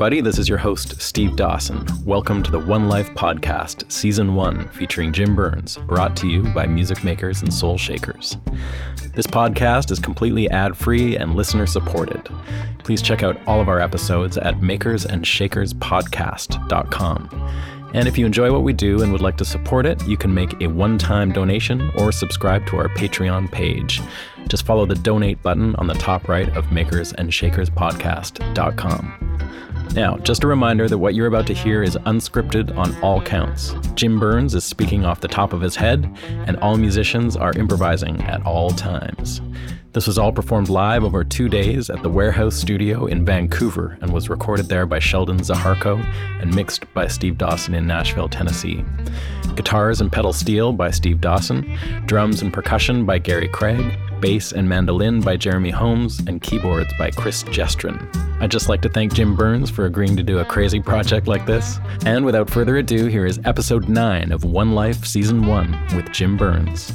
everybody. This is your host, Steve Dawson. Welcome to the One Life Podcast, Season 1, featuring Jim Byrnes, brought to you by music makers and soul shakers. This podcast is completely ad free and listener supported. Please check out all of our episodes at makersandshakerspodcast.com. And if you enjoy what we do and would like to support it, you can make a one time donation or subscribe to our Patreon page. Just follow the donate button on the top right of makersandshakerspodcast.com. Now, just a reminder that what you're about to hear is unscripted on all counts. Jim Byrnes is speaking off the top of his head, and all musicians are improvising at all times. This was all performed live over two days at the Warehouse Studio in Vancouver and was recorded there by Sheldon Zaharko and mixed by Steve Dawson in Nashville, Tennessee. Guitars and pedal steel by Steve Dawson, drums and percussion by Gary Craig, bass and mandolin by Jeremy Holmes, and keyboards by Chris Gestrin. I'd just like to thank Jim Byrnes for agreeing to do a crazy project like this. And without further ado, here is episode 9 of One Life Season 1 with Jim Byrnes.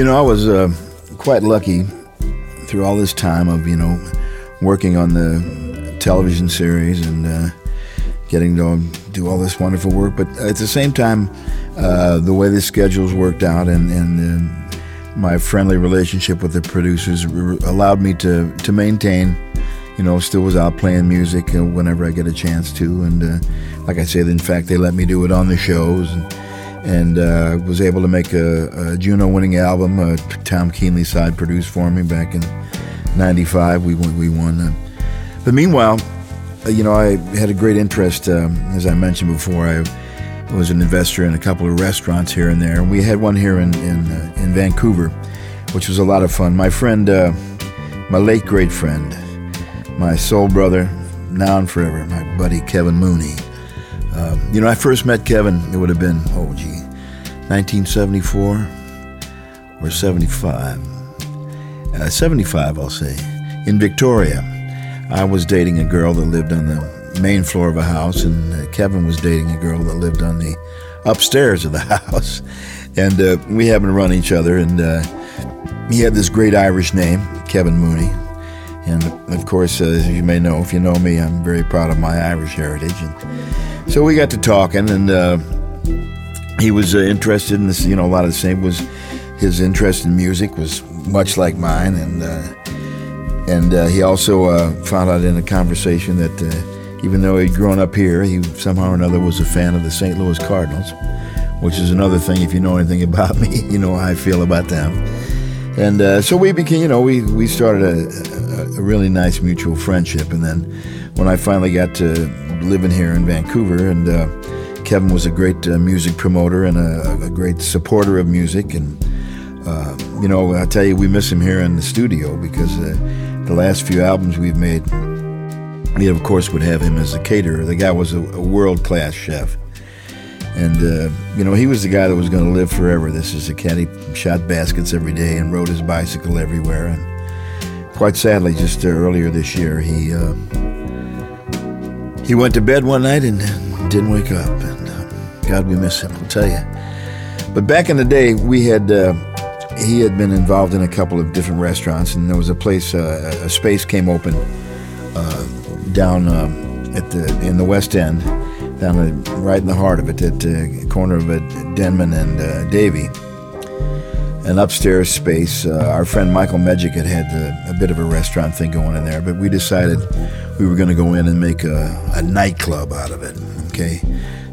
You know, I was uh, quite lucky through all this time of, you know, working on the television series and uh, getting to do all this wonderful work. But at the same time, uh, the way the schedules worked out and, and uh, my friendly relationship with the producers allowed me to, to maintain, you know, still was out playing music whenever I get a chance to. And uh, like I said, in fact, they let me do it on the shows. And, and uh, was able to make a, a Juno-winning album. Uh, Tom Keenly side produced for me back in '95. We won. We won. Uh, but meanwhile, uh, you know, I had a great interest, um, as I mentioned before. I was an investor in a couple of restaurants here and there, and we had one here in in, uh, in Vancouver, which was a lot of fun. My friend, uh, my late great friend, my soul brother, now and forever, my buddy Kevin Mooney Um, you know, I first met Kevin, it would have been, oh, gee, 1974 or 75. Uh, 75, I'll say, in Victoria. I was dating a girl that lived on the main floor of a house, and uh, Kevin was dating a girl that lived on the upstairs of the house. And uh, we happened to run each other, and uh, he had this great Irish name, Kevin Mooney. And of course, uh, as you may know, if you know me, I'm very proud of my Irish heritage. And so we got to talking, and uh, he was uh, interested in this. You know, a lot of the same was his interest in music was much like mine, and uh, and uh, he also uh, found out in a conversation that even though he'd grown up here, he somehow or another was a fan of the St. Louis Cardinals, which is another thing. If you know anything about me, you know how I feel about them. And so we became, you know, we, we started a, a, really nice mutual friendship. And then when I finally got to living here in Vancouver, and uh, Kevin was a great uh, music promoter and a, a, great supporter of music. And, uh, you know, I tell you, we miss him here in the studio because uh, the last few albums we've made, we of course would have him as a caterer. The guy was a, a world class chef. And, uh, you know, he was the guy that was going to live forever. This is a cat. He shot baskets every day and rode his bicycle everywhere. And quite sadly, just uh, earlier this year, he uh, he went to bed one night and didn't wake up. And uh, God, we miss him, I'll tell you. But back in the day, we had uh, he had been involved in a couple of different restaurants, and there was a place, uh, a space came open down at the in the West End down right in the heart of it, at the corner of Denman and uh, Davie. An upstairs space. Uh, our friend Michael Medjic had had a, a, bit of a restaurant thing going in there, but we decided we were going to go in and make a, a nightclub out of it. Okay,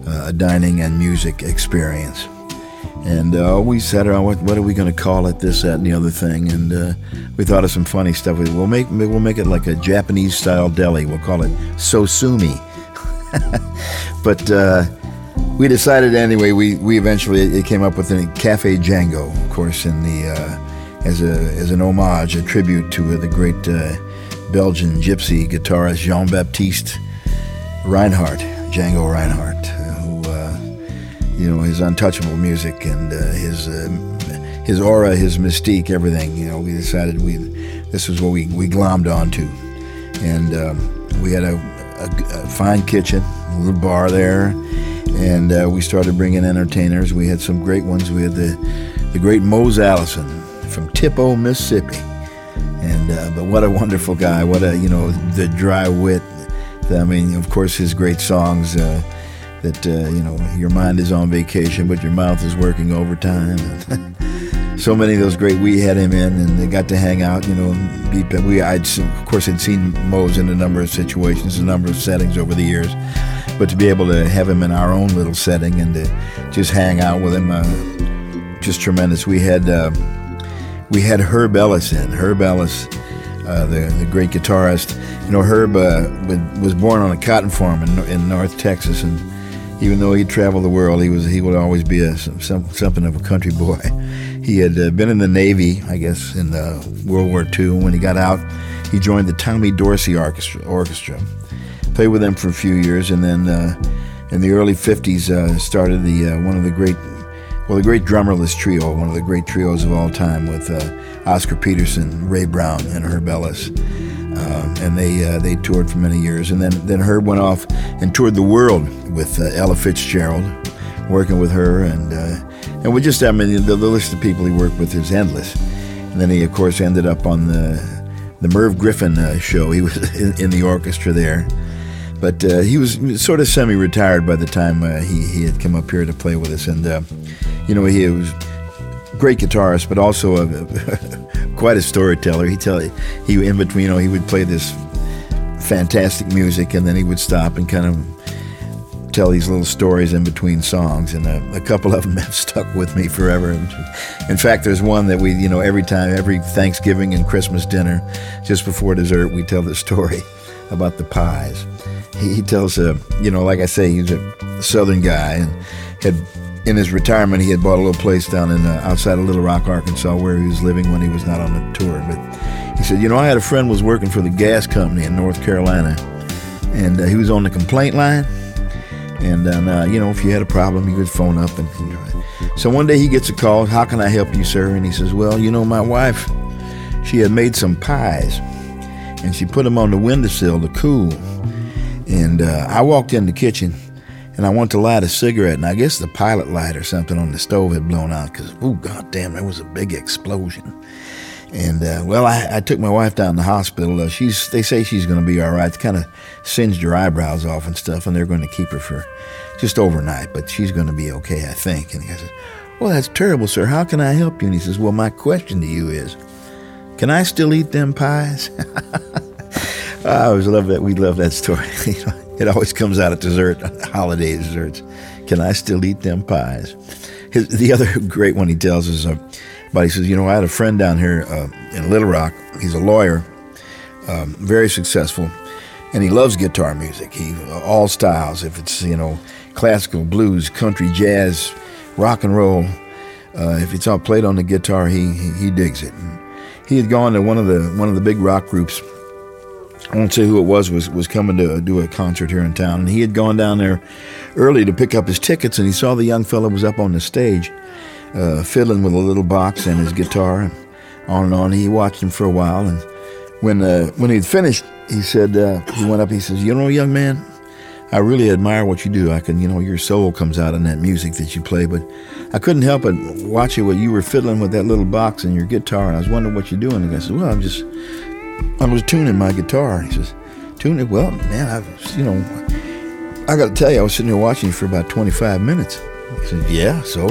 uh, a dining and music experience. And uh, we sat around, what, what are we going to call it, this, that, and the other thing. And uh, we thought of some funny stuff. We'll make, we'll make it like a Japanese style deli. We'll call it Sosumi. but uh, we decided anyway. We, we eventually it came up with a Cafe Django, of course, in the uh, as a as an homage, a tribute to uh, the great uh, Belgian gypsy guitarist Jean Baptiste Reinhardt, Django Reinhardt, who uh, you know his untouchable music and uh, his his aura, his mystique, everything. You know, we decided we this was what we we glommed onto, and um, we had a a, a fine kitchen, a little bar there, and uh, we started bringing entertainers. We had some great ones. We had the the great Mose Allison from Tippo, Mississippi, and uh, but what a wonderful guy! What a you know the dry wit. I mean, of course, his great songs. Uh, that uh, you know, your mind is on vacation, but your mouth is working overtime. so many of those great. We had him in, and they got to hang out. You know, be, we I'd of course had seen Mose in a number of situations, a number of settings over the years, but to be able to have him in our own little setting and to just hang out with him, uh, just tremendous. We had uh, we had Herb Ellis in. Herb Ellis. Uh, the, the great guitarist, you know, Herb uh, was born on a cotton farm in, in North Texas, and even though he traveled the world, he was he would always be a, some, something of a country boy. He had uh, been in the Navy, I guess, in uh, World War II. When he got out, he joined the Tommy Dorsey Orchestra. orchestra. Played with them for a few years, and then uh, in the early '50s uh, started the uh, one of the great, well, the great drummerless trio, one of the great trios of all time, with uh, Oscar Peterson, Ray Brown, and Herb Ellis. Um, and they they toured for many years, and then then Herb went off and toured the world with Ella Fitzgerald, working with her and and we just, I mean, the, the list of people he worked with is endless. And then he, of course, ended up on the the Merv Griffin uh, show. He was in, in, the orchestra there. But uh, he was sort of semi-retired by the time uh, he, he had come up here to play with us. And, uh, you know, he was great guitarist, but also a, quite a storyteller. He tell he in between, you know, he would play this fantastic music, and then he would stop and kind of tell these little stories in between songs, and a, a, couple of them have stuck with me forever. In fact, there's one that we, you know, every time, every Thanksgiving and Christmas dinner, just before dessert, we tell the story about the pies. He, he tells, uh, you know, like I say, he's a Southern guy, and had in his retirement he had bought a little place down in uh, outside of Little Rock, Arkansas, where he was living when he was not on the tour. But he said, you know, I had a friend was working for the gas company in North Carolina, and uh, he was on the complaint line And uh, you know, if you had a problem, you could phone up and, and try. So one day he gets a call. How can I help you, sir? And he says, Well, you know, my wife, she had made some pies, and she put them on the windowsill to cool. And uh, I walked in the kitchen, and I went to light a cigarette, and I guess the pilot light or something on the stove had blown out because, oh, god damn, there was a big explosion. And uh, well, I, I, took my wife down to the hospital. Uh, she's they say she's going to be all right. It's kind of singed her eyebrows off and stuff, and they're going to keep her for just overnight. But she's going to be okay, I think. And he says, "Well, that's terrible, sir. How can I help you?" And he says, "Well, my question to you is, can I still eat them pies?" I always love that. We love that story. it always comes out at dessert, holiday desserts. Can I still eat them pies? His, the other great one he tells is. Uh, but he says, you know, I had a friend down here uh, in Little Rock. He's a lawyer, um, very successful, and he loves guitar music. He uh, all styles. If it's you know classical, blues, country, jazz, rock and roll, uh, if it's all played on the guitar, he, he, he digs it. And he had gone to one of the one of the big rock groups. I won't say who it was was was coming to do a concert here in town, and he had gone down there early to pick up his tickets, and he saw the young fellow was up on the stage uh, fiddling with a little box and his guitar, and on and on. He watched him for a while, and when uh, when he'd finished, he said uh, he went up. He says, "You know, young man, I really admire what you do. I can, you know, your soul comes out in that music that you play, but I couldn't help but watch it when you were fiddling with that little box and your guitar, and I was wondering what you're doing." And I said, "Well, I'm just, I was tuning my guitar." He says, "Tune it? Well, man, I, you know, I got to tell you, I was sitting here watching you for about 25 minutes." He said, "Yeah, so."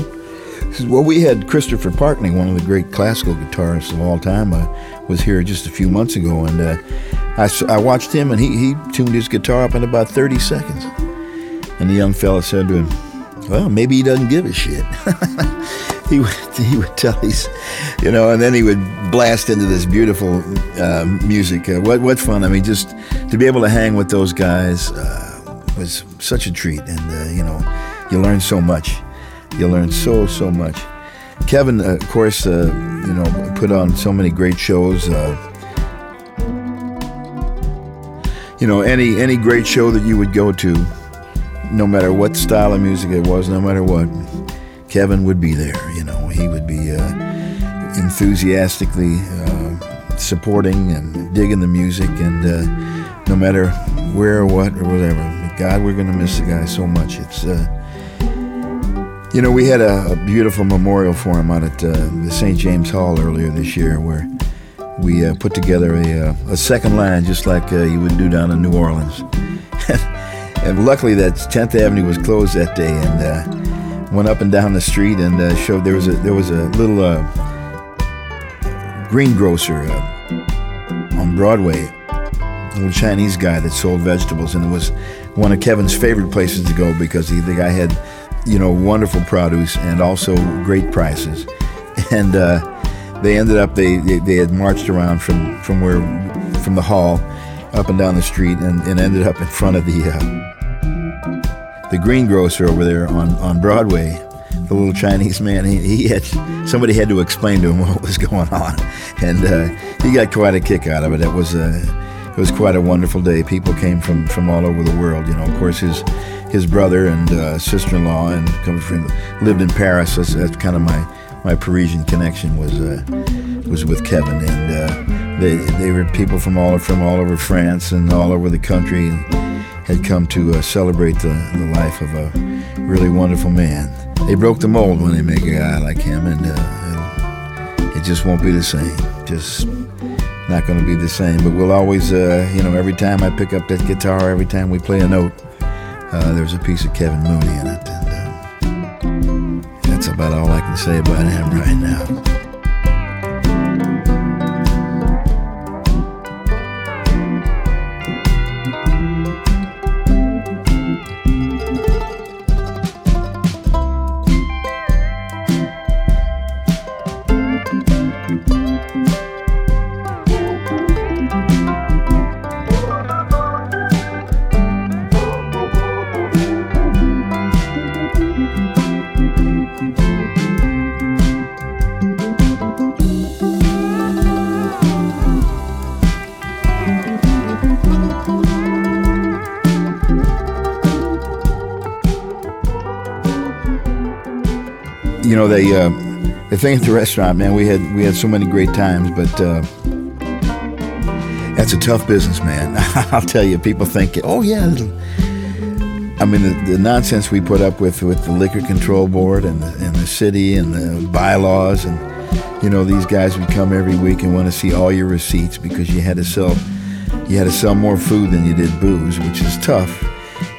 He says, Well, we had Christopher Parkening, one of the great classical guitarists of all time, uh, was here just a few months ago, and uh, I, I watched him, and he, he tuned his guitar up in about 30 seconds. And the young fella said to him, "Well, maybe he doesn't give a shit." he would he would tell these, you know, and then he would blast into this beautiful uh, music. Uh, what what fun! I mean, just to be able to hang with those guys uh, was such a treat, and uh, you know, you learn so much. You learn so, so much. Kevin, uh, of course, uh, you know, put on so many great shows. You know, any any great show that you would go to, no matter what style of music it was, no matter what, Kevin would be there. You know, he would be uh, enthusiastically uh, supporting and digging the music, and uh, no matter where or what or whatever. God, we're going to miss the guy so much. It's you know, we had a, a beautiful memorial for him out at uh, the St. James Hall earlier this year where we uh, put together a, uh, a, second line just like uh, you would do down in New Orleans. and luckily, that 10th Avenue was closed that day and uh, went up and down the street and uh, showed there was a, there was a little greengrocer on Broadway, a little Chinese guy that sold vegetables, and it was one of Kevin's favorite places to go because he, the guy had you know, wonderful produce and also great prices. And uh, they ended up they, they, they had marched around from from where from the hall up and down the street and, and ended up in front of the uh, the greengrocer over there on on Broadway. The little Chinese man, he, he had somebody had to explain to him what was going on, and uh, he got quite a kick out of it. It was a it was quite a wonderful day. People came from from all over the world. You know, of course, his his brother and uh, sister-in-law, and come from lived in Paris. That's, that's, kind of my my Parisian connection was uh, was with Kevin, and uh, they they were people from all from all over France and all over the country, and had come to uh, celebrate the, the life of a really wonderful man. They broke the mold when they make a guy like him, and uh, it just won't be the same. Just not going to be the same. But we'll always, uh, you know, every time I pick up that guitar, every time we play a note, uh, there's a piece of Kevin Mooney in it. And uh, that's about all I can say about him right now. You know, they uh, the thing at the restaurant, man, we had we had so many great times, but uh, that's a tough business, man. I'll tell you, people think, oh yeah. I mean, the, the, nonsense we put up with with the liquor control board and the, and the city and the bylaws, and you know, these guys would come every week and want to see all your receipts because you had to sell you had to sell more food than you did booze, which is tough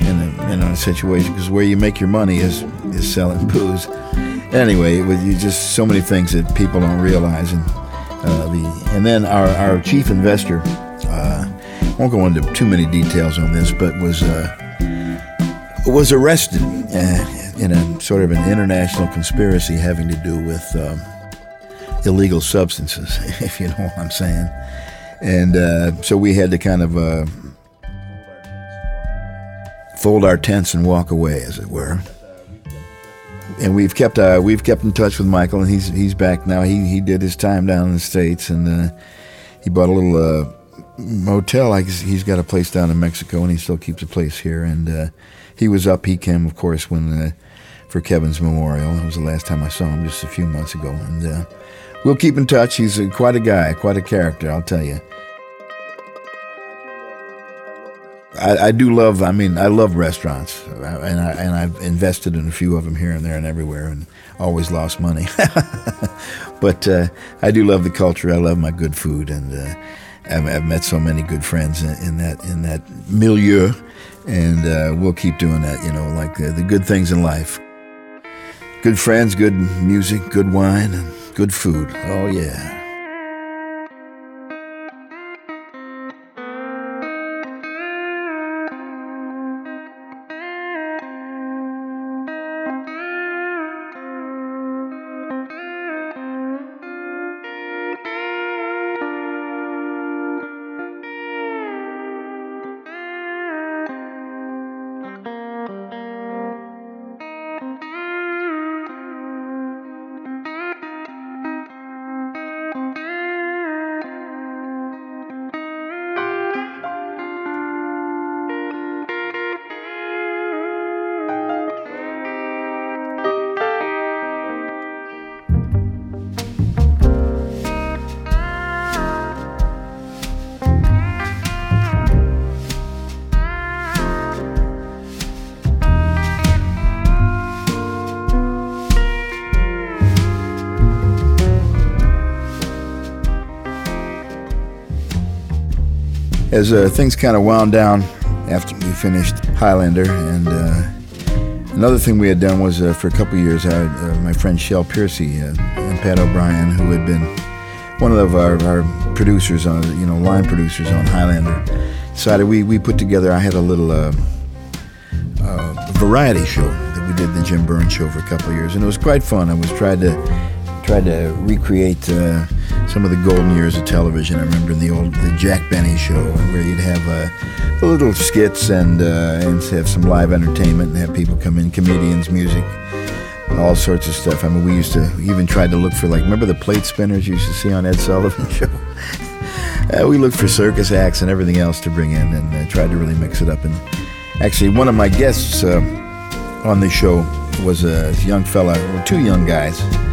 in a, in a situation because where you make your money is is selling booze. Anyway, it was just so many things that people don't realize, and uh, the and then our, our chief investor uh, won't go into too many details on this, but was uh, was arrested uh, in a sort of an international conspiracy having to do with um, illegal substances, if you know what I'm saying. And uh, so we had to kind of uh, fold our tents and walk away, as it were. And we've kept uh, we've kept in touch with Michael, and he's he's back now. He he did his time down in the states, and uh, he bought a little uh, motel. Like he's got a place down in Mexico, and he still keeps a place here. And uh, he was up. He came, of course, when for Kevin's memorial. It was the last time I saw him, just a few months ago, and we'll keep in touch. He's quite a guy, quite a character, I'll tell you. I, I, do love. I mean, I love restaurants, and I and I've invested in a few of them here and there and everywhere, and always lost money. but uh, I do love the culture. I love my good food, and uh, I've, I've, met so many good friends in, in that in that milieu, and uh, we'll keep doing that. You know, like the, the good things in life. Good friends, good music, good wine, and good food. Oh yeah. As uh, things kind of wound down after we finished Highlander, and uh, another thing we had done was uh, for a couple years, I, uh, my friend Shel Piercy uh, and Pat O'Brien, who had been one of our, our producers on, you know, line producers on Highlander, decided we, we put together. I had a little uh, variety show that we did the Jim Byrnes show for a couple years, and it was quite fun. I was trying to tried to recreate some of the golden years of television. I remember in the old the Jack Benny show, where you'd have uh, little skits and uh, and have some live entertainment and have people come in, comedians, music, all sorts of stuff. I mean, we used to even tried to look for like remember the plate spinners you used to see on Ed Sullivan show. uh, we looked for circus acts and everything else to bring in, and uh, tried to really mix it up. And actually, one of my guests uh, on the show was a young fella, or two young guys uh,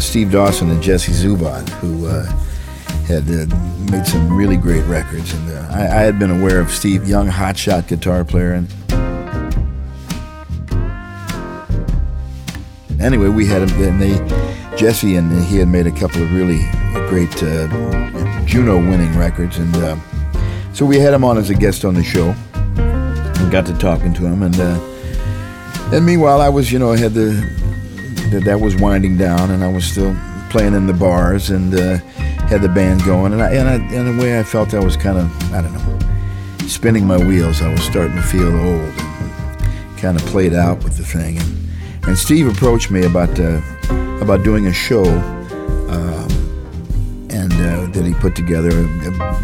Steve Dawson and Jesse Zubot, who uh, had uh, made some really great records. And uh, I, I, had been aware of Steve, young hotshot guitar player, and anyway, we had him. And they, Jesse and he had made a couple of really great uh, Juno-winning records, and uh, so we had him on as a guest on the show, and got to talking to him, and. and meanwhile, I was, you know, I had the that that was winding down, and I was still playing in the bars and uh, had the band going. And I, and I, way, I felt I was kind of, I don't know, spinning my wheels. I was starting to feel old and kind of played out with the thing. And, and Steve approached me about uh, about doing a show. Um, and uh, that he put together.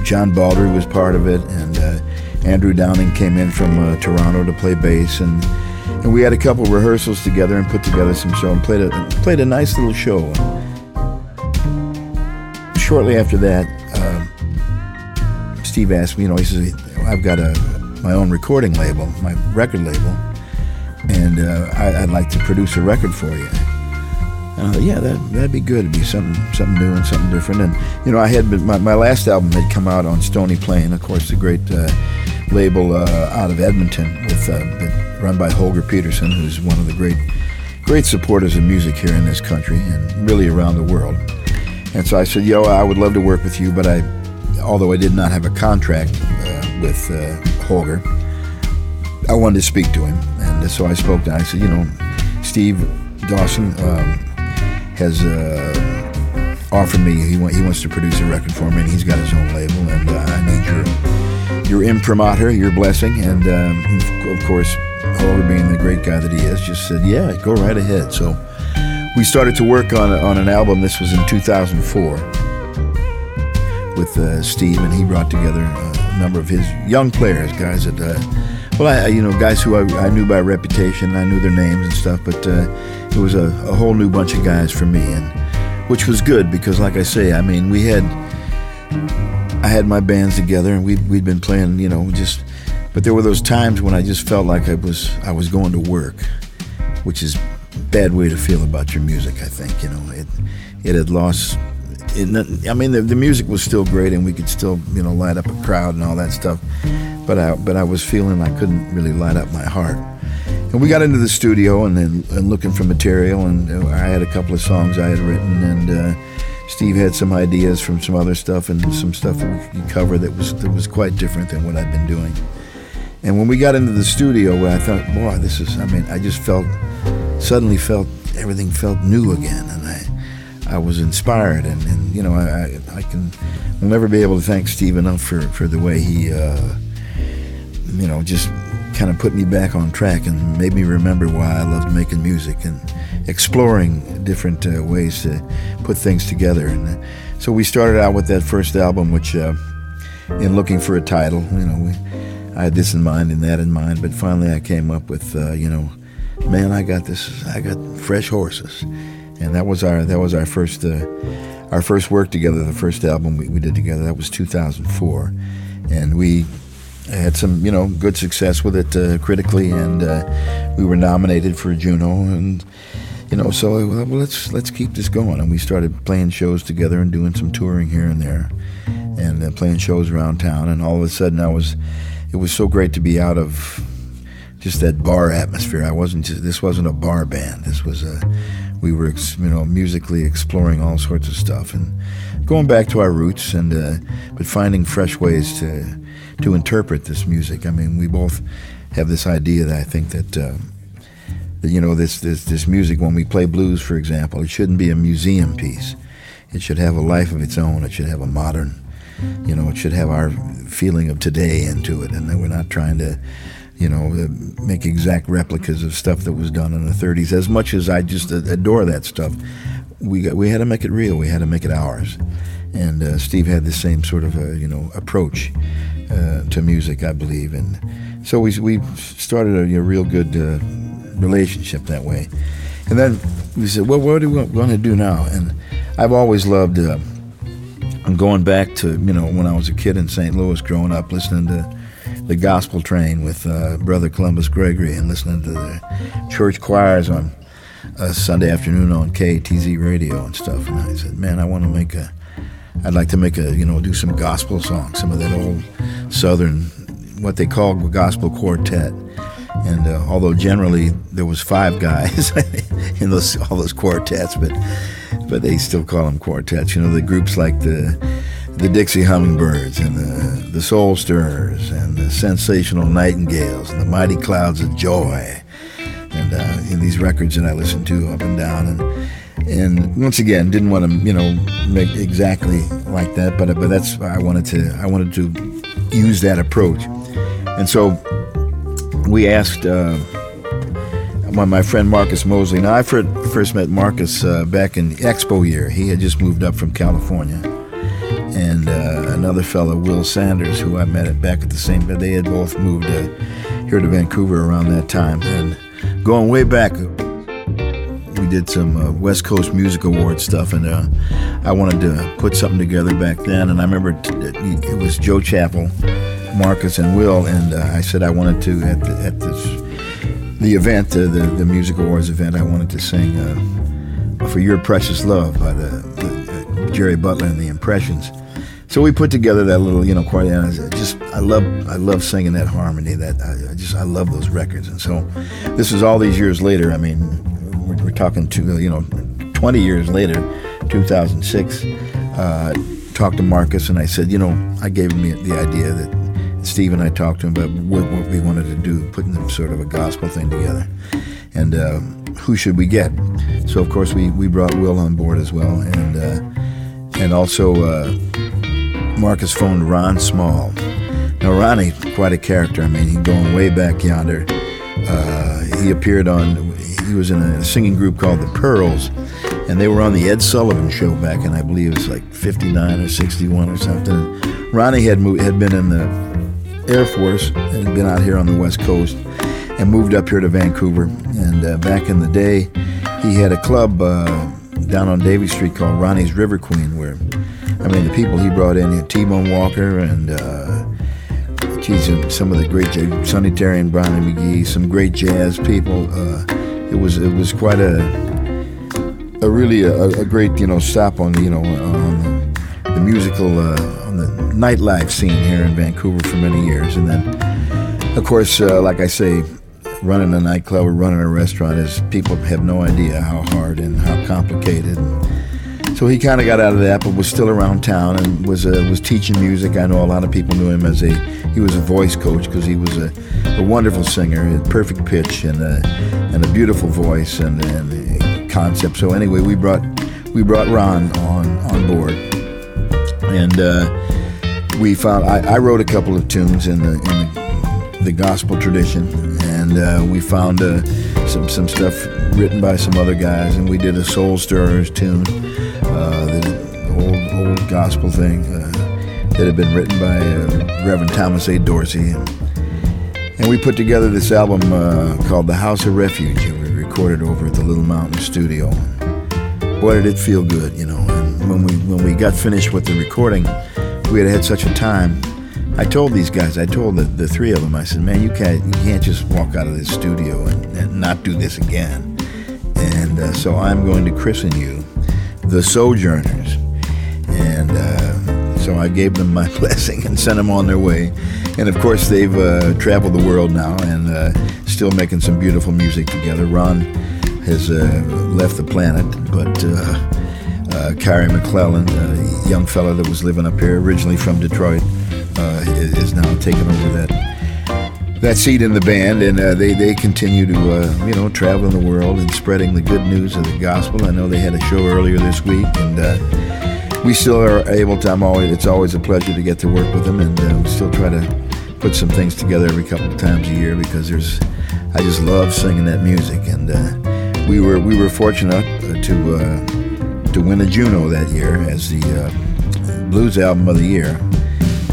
John Baldry was part of it, and uh, Andrew Downing came in from uh, Toronto to play bass, and and we had a couple rehearsals together and put together some show and played a played a nice little show. Shortly after that, uh, Steve asked me, you know, he says, "I've got a my own recording label, my record label, and uh, I, would like to produce a record for you." And I thought, yeah, that that'd be good. It'd be something something new and something different. And you know, I had been, my, my last album had come out on Stony Plain, of course, the great uh, label uh, out of Edmonton, with uh, run by Holger Petersen, who's one of the great great supporters of music here in this country and really around the world. And so I said, yo, I would love to work with you, but I, although I did not have a contract uh, with uh, Holger, I wanted to speak to him. And so I spoke to him. I said, you know, Steve Dawson um, has uh, offered me, he, he wants to produce a record for me, and he's got his own label, and uh, I need your, your imprimatur, your blessing. And um, of course, Holger, being the great guy that he is, just said, yeah, go right ahead. So we started to work on, on an album. This was in 2004 with uh, Steve, and he brought together a number of his young players, guys that, uh, well, I, you know, guys who I, I, knew by reputation, I knew their names and stuff, but uh, it was a, a, whole new bunch of guys for me, and which was good because, like I say, I mean, we had, I had my bands together, and we'd, we'd been playing, you know, just, but there were those times when I just felt like I was, I was going to work, which is bad way to feel about your music. I think you know it. It had lost. It, I mean, the, the music was still great, and we could still you know light up a crowd and all that stuff. But I but I was feeling I couldn't really light up my heart. And we got into the studio and then and looking for material, and I had a couple of songs I had written, and uh, Steve had some ideas from some other stuff and some stuff that we could cover that was that was quite different than what I'd been doing. And when we got into the studio, I thought, boy, this is. I mean, I just felt suddenly felt everything felt new again, and I I was inspired, and, and you know I, I can I'll never be able to thank Steve enough for for the way he uh, you know just kind of put me back on track and made me remember why I loved making music and exploring different uh, ways to put things together. And uh, so we started out with that first album, which uh, in looking for a title, you know, we, I had this in mind and that in mind, but finally I came up with uh, you know man, I got this, I got fresh horses, and that was our that was our first uh, our first work together, the first album we, we did together. That was 2004, and we had some you know good success with it uh, critically, and uh, we were nominated for a Juno, and you know so well, let's let's keep this going, and we started playing shows together and doing some touring here and there, and uh, playing shows around town, and all of a sudden I was it was so great to be out of just that bar atmosphere. I wasn't just this wasn't a bar band. This was a we were you know musically exploring all sorts of stuff and going back to our roots and uh, but finding fresh ways to to interpret this music. I mean, we both have this idea that I think that. Uh, you know this, this this music when we play blues for example it shouldn't be a museum piece it should have a life of its own it should have a modern you know it should have our feeling of today into it and we're not trying to you know, uh, make exact replicas of stuff that was done in the 30s. As much as I just adore that stuff, we got, we had to make it real. We had to make it ours. And uh, Steve had the same sort of a, you know approach uh, to music, I believe. And so we we started a real good uh, relationship that way. And then we said, well, what are we going to do now? And I've always loved. Uh, going back to you know when I was a kid in St. Louis, growing up, listening to the gospel train with uh, Brother Columbus Gregory and listening to the church choirs on a Sunday afternoon on KTZ radio and stuff. And I said, man, I want to make a, I'd like to make a, you know, do some gospel songs, some of that old Southern, what they call gospel quartet. And uh, although generally there was five guys in those all those quartets, but but they still call them quartets. You know, the groups like the the Dixie Hummingbirds and the, the Soul Stirrers and the Sensational Nightingales and the Mighty Clouds of Joy. And uh, in these records that I listened to up and down. And and once again didn't want to you know make exactly like that but but that's I wanted to I wanted to use that approach. And so we asked uh, my, my friend Marcus Mosley. Now I first met Marcus uh, back in Expo year. He had just moved up from California. And uh, another fellow, Will Sanders, who I met at, back at the same. But they had both moved uh, here to Vancouver around that time, and going way back, we did some uh, West Coast Music Award stuff, and uh, I wanted to put something together back then. And I remember t- it was Joe Chappell, Marcus, and Will, and uh, I said I wanted to at the, at this the event, uh, the the Music Awards event, I wanted to sing for Your Precious Love by the, the uh, Jerry Butler and the Impressions. So we put together that little, you know, quartet. I just I love I love singing that harmony. That I, I, just I love those records. And so this is all these years later. I mean, we're, we're talking to you know, 20 years later, 2006. Uh, talked to Marcus and I said, you know, I gave him the idea that Steve and I talked to him about what, what we wanted to do, putting sort of a gospel thing together. And uh, who should we get? So of course we, we brought Will on board as well, and uh, and also uh, Marcus phoned Ron Small. Now Ronnie, quite a character. I mean, he's going way back yonder. Uh, he appeared on. He was in a singing group called the Pearls, and they were on the Ed Sullivan Show back in I believe it was like '59 or '61 or something. Ronnie had moved, had been in the Air Force and had been out here on the West Coast and moved up here to Vancouver. And uh, back in the day, he had a club uh, down on Davie Street called Ronnie's River Queen, where I mean the people he brought in, T-Bone Walker and. Uh, geez, some of the great Sonny Terry and Brownie McGhee, some great jazz people. Uh, it was it was quite a a really a, a, great you know stop on you know on the musical uh, on the nightlife scene here in Vancouver for many years, and then of course, uh, like I say, running a nightclub or running a restaurant is people have no idea how hard and how complicated. So he kind of got out of that, but was still around town and was uh, was teaching music. I know a lot of people knew him as a he was a voice coach because he was a, a wonderful singer, a perfect pitch and a, and a beautiful voice and, and concept. So anyway, we brought we brought Ron on on board, and uh, we found I, I, wrote a couple of tunes in the in the, gospel tradition, and uh, we found uh, some some stuff written by some other guys, and we did a Soul Stirrers tune, uh, the old old gospel thing uh, that had been written by uh, Reverend Thomas A. Dorsey. And we put together this album uh, called The House of Refuge. And we recorded over at the Little Mountain Studio. Boy, did it feel good, you know. And when we when we got finished with the recording, we had had such a time I told these guys, I told the, the three of them, I said, man, you can't, you can't just walk out of this studio and, and not do this again. And uh, so I'm going to christen you the Sojourners. And uh, so I gave them my blessing and sent them on their way. And of course, they've uh, traveled the world now and uh, still making some beautiful music together. Ron has uh, left the planet, but uh, Khari McClelland, a young fellow that was living up here, originally from Detroit, uh, is now taking over that that seat in the band, and uh, they they continue to uh, you know travel in the world and spreading the good news of the gospel. I know they had a show earlier this week, and uh, we still are able to. I'm always it's always a pleasure to get to work with them, and uh, we still try to put some things together every couple of times a year because there's I just love singing that music, and uh, we were we were fortunate to to win a Juno that year as the blues album of the year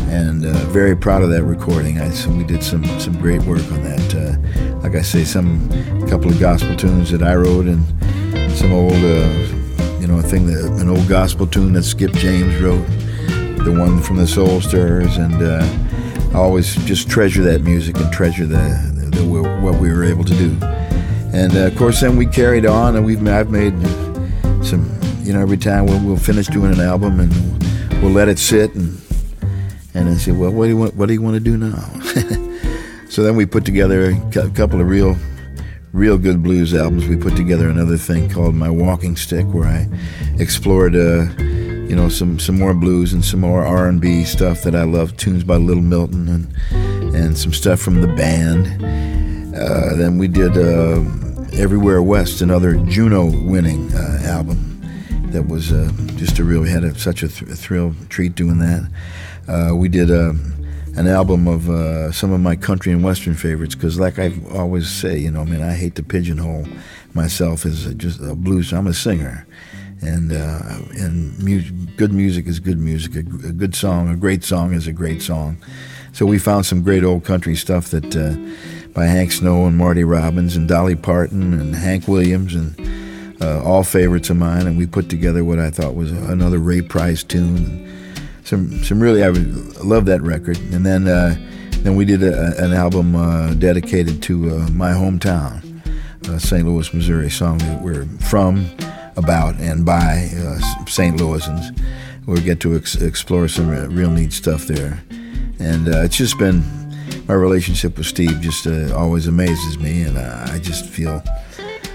and uh, very proud of that recording. I, so we did some some great work on that. Uh, like I say, some couple of gospel tunes that I wrote, and some old, uh, you know, a thing that an old gospel tune that Skip James wrote, the one from the Soul Stirrers, and uh, I always just treasure that music and treasure the, the, the what we were able to do. And uh, of course, then we carried on, and we've I've made some. You know, every time we'll, we'll finish doing an album and we'll let it sit and and I said, well, what do you want, what do you want to do now? so then we put together a couple of real, real good blues albums. We put together another thing called My Walking Stick, where I explored, uh, you know, some, some more blues and some more R&B stuff that I love, tunes by Little Milton and, and some stuff from the band. Uh, then we did uh, Everywhere West, another Juno-winning uh, album that was uh, just a real, we had a, such a, th- a thrill treat doing that. Uh, we did a, uh, an album of uh, some of my country and western favorites because, like I always say, you know, I mean, I hate to pigeonhole myself as a, just a blues. I'm a singer, and uh, and mu- good music is good music. A, a, good song, a great song is a great song. So we found some great old country stuff that uh, by Hank Snow and Marty Robbins and Dolly Parton and Hank Williams and. Uh, all favorites of mine, and we put together what I thought was another Ray Price tune some some really I love that record. And then uh, then we did a, an album uh, dedicated to uh, my hometown, St. Louis, Missouri, song that we're from. about and by uh, St. Louisans. We'll get to ex- explore some real neat stuff there. And uh, it's just been my relationship with Steve just always amazes me, and I just feel,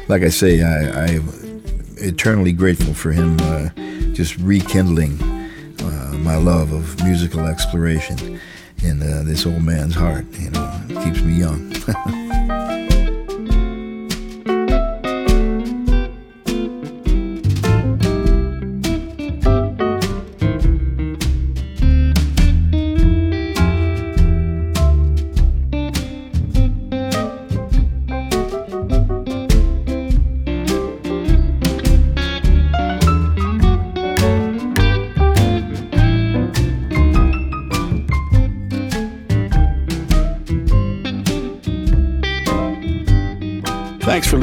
like I say, I, I'm eternally grateful for him uh, just rekindling uh, my love of musical exploration in uh, this old man's heart. You know, keeps me young.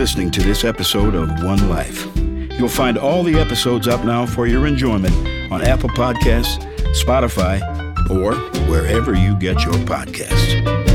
listening to this episode of One Life. You'll find all the episodes up now for your enjoyment on Apple Podcasts, Spotify, or wherever you get your podcasts.